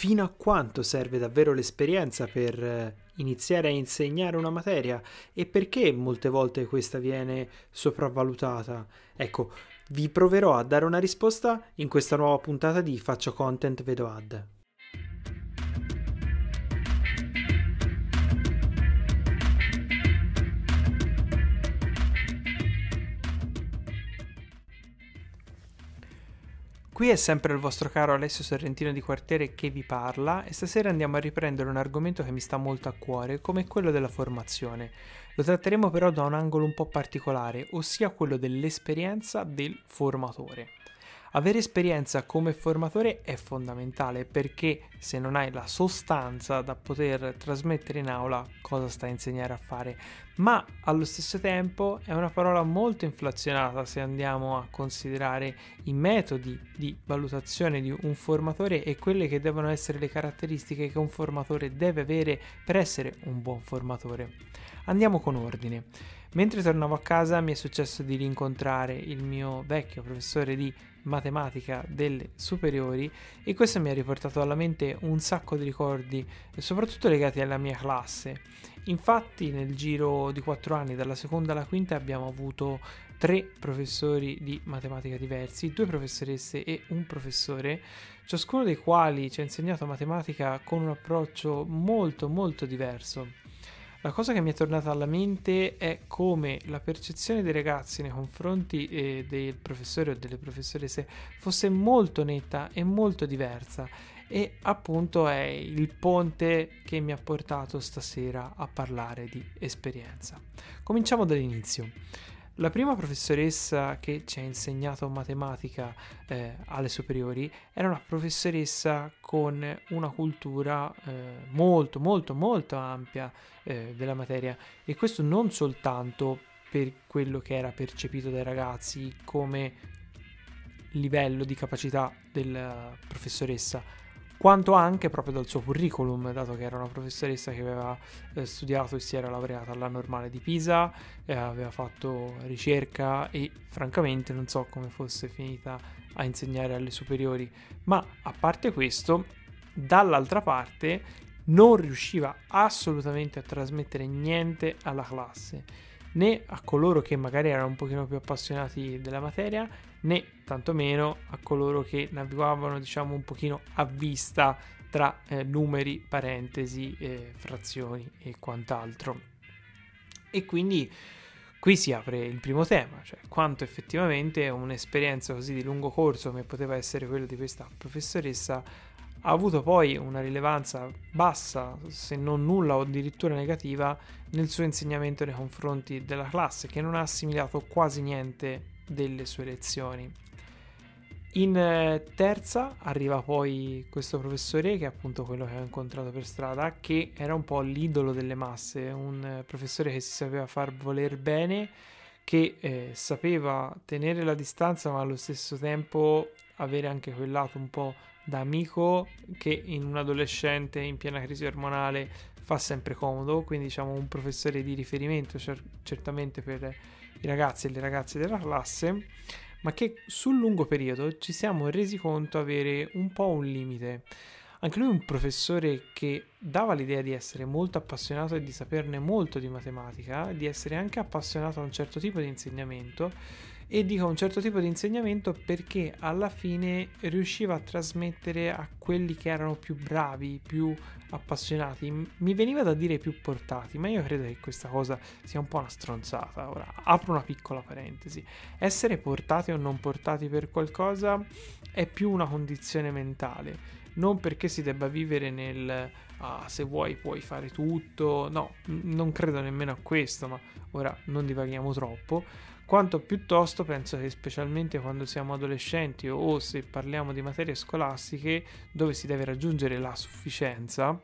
fino a quanto serve davvero l'esperienza per eh, iniziare a insegnare una materia e perché molte volte questa viene sopravvalutata. Ecco, vi proverò a dare una risposta in questa nuova puntata di Faccio Content Vedo Ad. Qui è sempre il vostro caro Alessio Sorrentino di Quartiere che vi parla e stasera andiamo a riprendere un argomento che mi sta molto a cuore, come quello della formazione. Lo tratteremo però da un angolo un po' particolare, ossia quello dell'esperienza del formatore. Avere esperienza come formatore è fondamentale perché se non hai la sostanza da poter trasmettere in aula, cosa stai a insegnare a fare? Ma allo stesso tempo è una parola molto inflazionata se andiamo a considerare i metodi di valutazione di un formatore e quelle che devono essere le caratteristiche che un formatore deve avere per essere un buon formatore. Andiamo con ordine. Mentre tornavo a casa mi è successo di rincontrare il mio vecchio professore di matematica delle superiori e questo mi ha riportato alla mente un sacco di ricordi, soprattutto legati alla mia classe. Infatti nel giro di quattro anni, dalla seconda alla quinta, abbiamo avuto tre professori di matematica diversi, due professoresse e un professore, ciascuno dei quali ci ha insegnato matematica con un approccio molto molto diverso. La cosa che mi è tornata alla mente è come la percezione dei ragazzi nei confronti eh, del professore o delle professoresse fosse molto netta e molto diversa e appunto è il ponte che mi ha portato stasera a parlare di esperienza. Cominciamo dall'inizio. La prima professoressa che ci ha insegnato matematica eh, alle superiori era una professoressa con una cultura eh, molto molto molto ampia eh, della materia. E questo non soltanto per quello che era percepito dai ragazzi come livello di capacità della professoressa, quanto anche proprio dal suo curriculum, dato che era una professoressa che aveva eh, studiato e si era laureata alla normale di Pisa, eh, aveva fatto ricerca e francamente non so come fosse finita a insegnare alle superiori, ma a parte questo, dall'altra parte non riusciva assolutamente a trasmettere niente alla classe, né a coloro che magari erano un pochino più appassionati della materia, né tantomeno a coloro che navigavano diciamo un pochino a vista tra eh, numeri, parentesi, eh, frazioni e quant'altro. E quindi qui si apre il primo tema, cioè quanto effettivamente un'esperienza così di lungo corso come poteva essere quella di questa professoressa ha avuto poi una rilevanza bassa, se non nulla o addirittura negativa, nel suo insegnamento nei confronti della classe, che non ha assimilato quasi niente delle sue lezioni. In eh, terza arriva poi questo professore, che è appunto quello che ho incontrato per strada, che era un po' l'idolo delle masse, un eh, professore che si sapeva far voler bene, che eh, sapeva tenere la distanza ma allo stesso tempo avere anche quel lato un po' da amico che in un adolescente in piena crisi ormonale fa sempre comodo, quindi diciamo un professore di riferimento cer- certamente per i ragazzi e le ragazze della classe, ma che sul lungo periodo ci siamo resi conto avere un po' un limite. Anche lui è un professore che dava l'idea di essere molto appassionato e di saperne molto di matematica, di essere anche appassionato a un certo tipo di insegnamento e dico un certo tipo di insegnamento perché alla fine riusciva a trasmettere a quelli che erano più bravi, più appassionati, mi veniva da dire più portati, ma io credo che questa cosa sia un po' una stronzata. Ora apro una piccola parentesi. Essere portati o non portati per qualcosa è più una condizione mentale, non perché si debba vivere nel ah, se vuoi puoi fare tutto, no, non credo nemmeno a questo, ma ora non divaghiamo troppo quanto piuttosto penso che specialmente quando siamo adolescenti o se parliamo di materie scolastiche dove si deve raggiungere la sufficienza,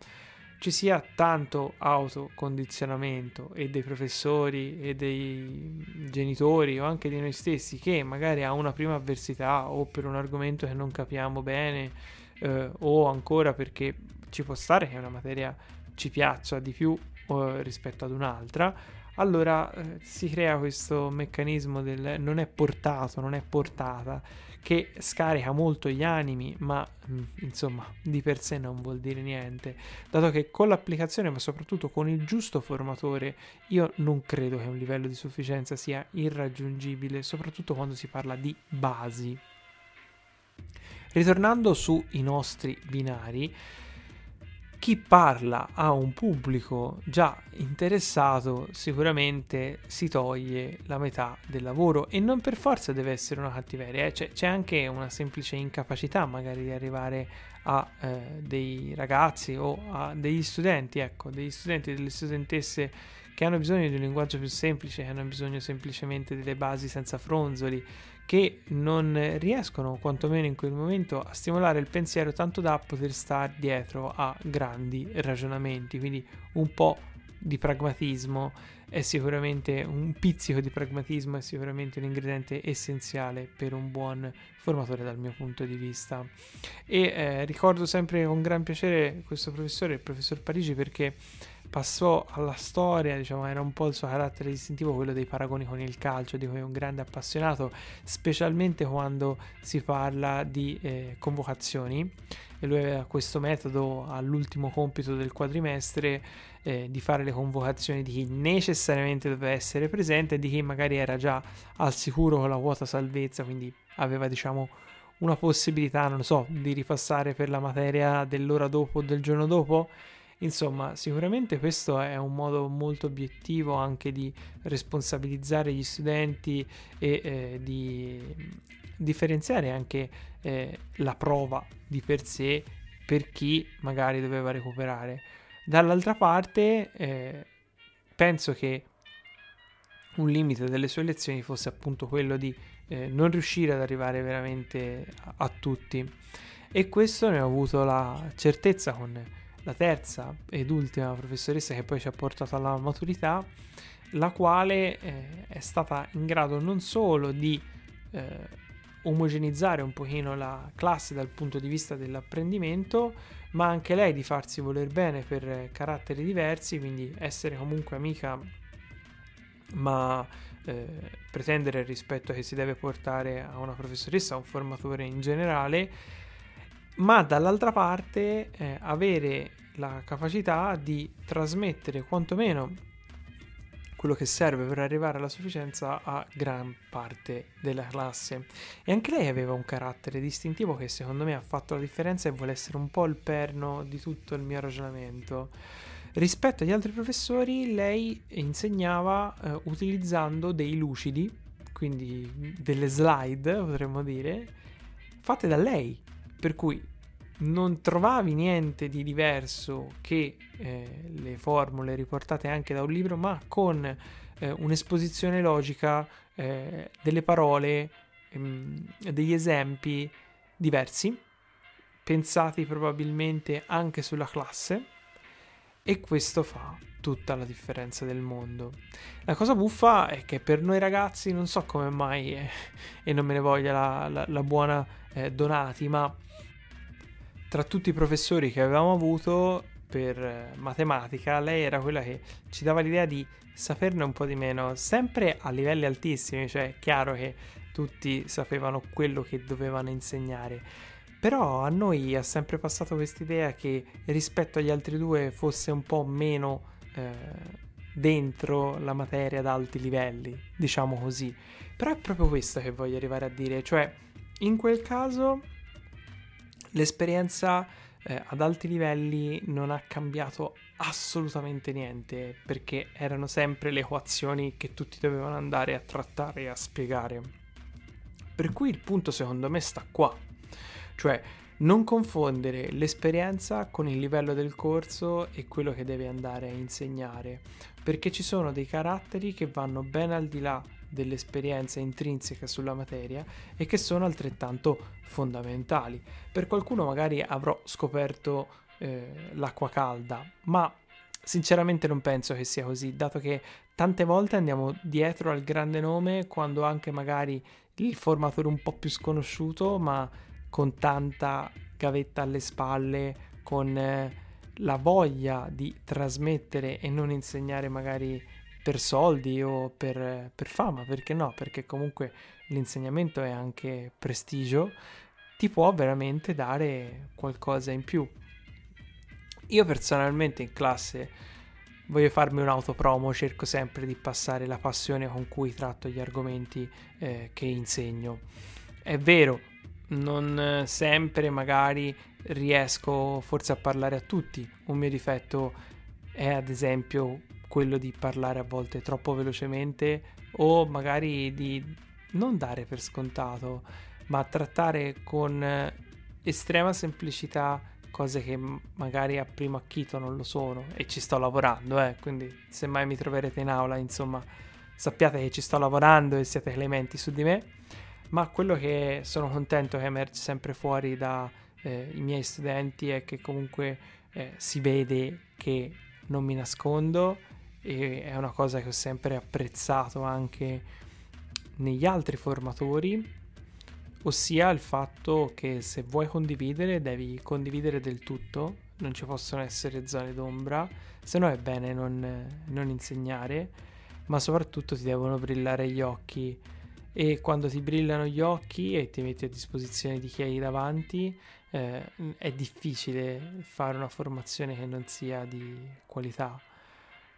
ci sia tanto autocondizionamento e dei professori e dei genitori o anche di noi stessi che magari a una prima avversità o per un argomento che non capiamo bene eh, o ancora perché ci può stare che una materia ci piaccia di più eh, rispetto ad un'altra, allora eh, si crea questo meccanismo del non è portato, non è portata, che scarica molto gli animi, ma mm, insomma di per sé non vuol dire niente, dato che con l'applicazione, ma soprattutto con il giusto formatore, io non credo che un livello di sufficienza sia irraggiungibile, soprattutto quando si parla di basi. Ritornando sui nostri binari, chi parla a un pubblico già interessato sicuramente si toglie la metà del lavoro e non per forza deve essere una cattiveria, eh? c'è, c'è, anche una semplice incapacità magari di arrivare a eh, dei ragazzi o a degli studenti, ecco, degli studenti e delle studentesse che hanno bisogno di un linguaggio più semplice, che hanno bisogno semplicemente delle basi senza fronzoli, che non riescono, quantomeno in quel momento, a stimolare il pensiero tanto da poter stare dietro a grandi ragionamenti. Quindi un po' di pragmatismo è sicuramente un pizzico di pragmatismo è sicuramente un ingrediente essenziale per un buon formatore dal mio punto di vista e eh, ricordo sempre con gran piacere questo professore il professor Parigi perché passò alla storia, diciamo, era un po' il suo carattere distintivo quello dei paragoni con il calcio, di cui è un grande appassionato, specialmente quando si parla di eh, convocazioni. E lui aveva questo metodo all'ultimo compito del quadrimestre eh, di fare le convocazioni di chi necessariamente doveva essere presente e di chi magari era già al sicuro con la quota salvezza, quindi aveva, diciamo, una possibilità, non so, di ripassare per la materia dell'ora dopo o del giorno dopo Insomma, sicuramente questo è un modo molto obiettivo anche di responsabilizzare gli studenti e eh, di differenziare anche eh, la prova di per sé per chi magari doveva recuperare. Dall'altra parte, eh, penso che un limite delle sue lezioni fosse appunto quello di eh, non riuscire ad arrivare veramente a, a tutti. E questo ne ho avuto la certezza con la terza ed ultima professoressa che poi ci ha portato alla maturità, la quale eh, è stata in grado non solo di eh, omogenizzare un pochino la classe dal punto di vista dell'apprendimento, ma anche lei di farsi voler bene per caratteri diversi, quindi essere comunque amica, ma eh, pretendere il rispetto che si deve portare a una professoressa, a un formatore in generale ma dall'altra parte eh, avere la capacità di trasmettere quantomeno quello che serve per arrivare alla sufficienza a gran parte della classe. E anche lei aveva un carattere distintivo che secondo me ha fatto la differenza e vuole essere un po' il perno di tutto il mio ragionamento. Rispetto agli altri professori, lei insegnava eh, utilizzando dei lucidi, quindi delle slide, potremmo dire, fatte da lei per cui non trovavi niente di diverso che eh, le formule riportate anche da un libro, ma con eh, un'esposizione logica eh, delle parole, ehm, degli esempi diversi, pensati probabilmente anche sulla classe, e questo fa tutta la differenza del mondo. La cosa buffa è che per noi ragazzi, non so come mai, eh, e non me ne voglia la, la, la buona eh, Donati, ma tra tutti i professori che avevamo avuto per eh, matematica, lei era quella che ci dava l'idea di saperne un po' di meno, sempre a livelli altissimi, cioè chiaro che tutti sapevano quello che dovevano insegnare. Però a noi ha sempre passato quest'idea che rispetto agli altri due fosse un po' meno eh, dentro la materia ad alti livelli, diciamo così. Però è proprio questo che voglio arrivare a dire, cioè in quel caso l'esperienza eh, ad alti livelli non ha cambiato assolutamente niente perché erano sempre le equazioni che tutti dovevano andare a trattare e a spiegare. Per cui il punto secondo me sta qua, cioè non confondere l'esperienza con il livello del corso e quello che deve andare a insegnare, perché ci sono dei caratteri che vanno ben al di là dell'esperienza intrinseca sulla materia e che sono altrettanto fondamentali. Per qualcuno magari avrò scoperto eh, l'acqua calda, ma sinceramente non penso che sia così, dato che tante volte andiamo dietro al grande nome quando anche magari il formatore un po' più sconosciuto, ma con tanta gavetta alle spalle, con eh, la voglia di trasmettere e non insegnare magari per soldi o per, per fama, perché no? Perché comunque l'insegnamento è anche prestigio, ti può veramente dare qualcosa in più. Io personalmente in classe voglio farmi un'autopromo, cerco sempre di passare la passione con cui tratto gli argomenti eh, che insegno. È vero, non sempre magari riesco forse a parlare a tutti. Un mio difetto è ad esempio quello di parlare a volte troppo velocemente o magari di non dare per scontato, ma trattare con estrema semplicità cose che magari a primo acchito non lo sono e ci sto lavorando, eh, quindi se mai mi troverete in aula, insomma, sappiate che ci sto lavorando e siate clementi su di me, ma quello che sono contento che emerge sempre fuori dai eh, miei studenti è che comunque eh, si vede che non mi nascondo e è una cosa che ho sempre apprezzato anche negli altri formatori ossia il fatto che se vuoi condividere devi condividere del tutto, non ci possono essere zone d'ombra, se no è bene non, non insegnare, ma soprattutto ti devono brillare gli occhi e quando ti brillano gli occhi e ti metti a disposizione di chi hai davanti eh, è difficile fare una formazione che non sia di qualità.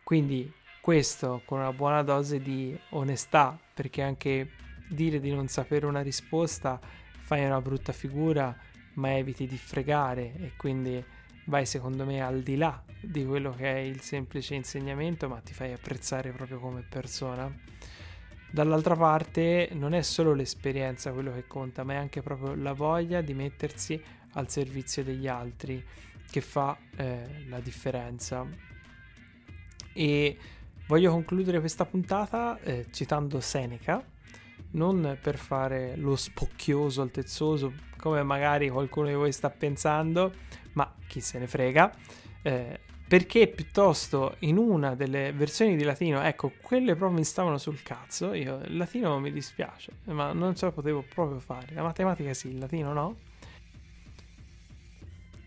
Quindi questo con una buona dose di onestà, perché anche dire di non sapere una risposta fai una brutta figura, ma eviti di fregare e quindi vai secondo me al di là di quello che è il semplice insegnamento, ma ti fai apprezzare proprio come persona. Dall'altra parte non è solo l'esperienza quello che conta, ma è anche proprio la voglia di mettersi al servizio degli altri che fa eh, la differenza. E voglio concludere questa puntata eh, citando Seneca, non per fare lo spocchioso, altezzoso, come magari qualcuno di voi sta pensando, ma chi se ne frega, eh, perché piuttosto in una delle versioni di latino, ecco, quelle proprio mi stavano sul cazzo, io il latino mi dispiace, ma non ce la potevo proprio fare, la matematica sì, il latino no.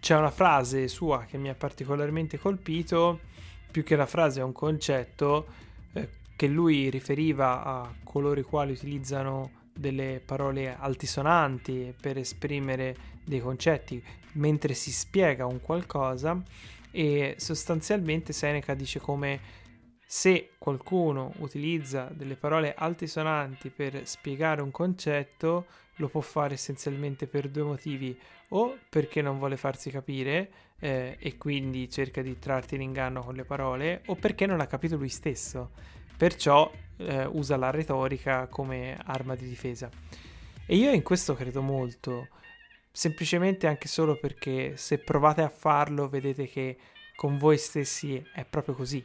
C'è una frase sua che mi ha particolarmente colpito, più che la frase è un concetto, eh, che lui riferiva a coloro i quali utilizzano delle parole altisonanti per esprimere dei concetti mentre si spiega un qualcosa e sostanzialmente Seneca dice come se qualcuno utilizza delle parole altisonanti per spiegare un concetto lo può fare essenzialmente per due motivi o perché non vuole farsi capire eh, e quindi cerca di trarti in inganno con le parole o perché non ha capito lui stesso perciò eh, usa la retorica come arma di difesa. E io in questo credo molto, semplicemente anche solo perché se provate a farlo vedete che con voi stessi è proprio così.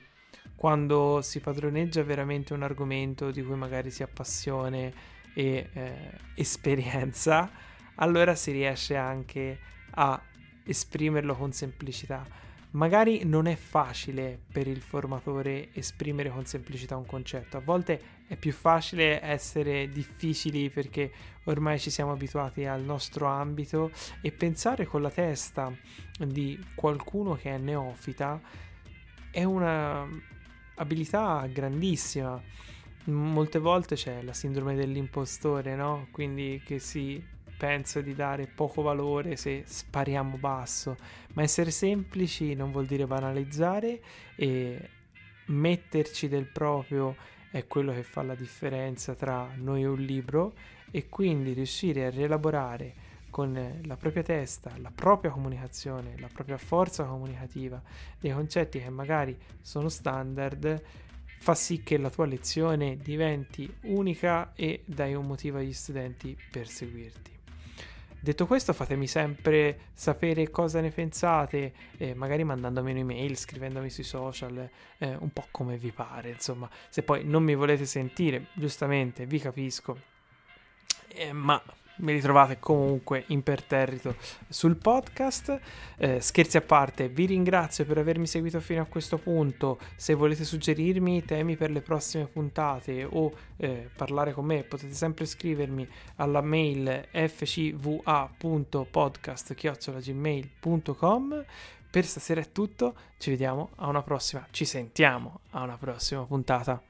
Quando si padroneggia veramente un argomento di cui magari si ha passione e eh, esperienza, allora si riesce anche a esprimerlo con semplicità Magari non è facile per il formatore esprimere con semplicità un concetto, a volte è più facile essere difficili perché ormai ci siamo abituati al nostro ambito e pensare con la testa di qualcuno che è neofita è una abilità grandissima. Molte volte c'è la sindrome dell'impostore, no? Quindi che si penso di dare poco valore se spariamo basso, ma essere semplici non vuol dire banalizzare e metterci del proprio è quello che fa la differenza tra noi e un libro e quindi riuscire a rielaborare con la propria testa, la propria comunicazione, la propria forza comunicativa, dei concetti che magari sono standard, fa sì che la tua lezione diventi unica e dai un motivo agli studenti per seguirti. Detto questo, fatemi sempre sapere cosa ne pensate, eh, magari mandandomi un'email, scrivendomi sui social, eh, un po' come vi pare, insomma. Se poi non mi volete sentire, giustamente, vi capisco, eh, ma mi ritrovate comunque imperterrito sul podcast. Eh, scherzi a parte, vi ringrazio per avermi seguito fino a questo punto. Se volete suggerirmi temi per le prossime puntate o eh, parlare con me, potete sempre scrivermi alla mail fcva.podcast.gmail.com Per stasera è tutto, ci vediamo a una prossima, ci sentiamo a una prossima puntata.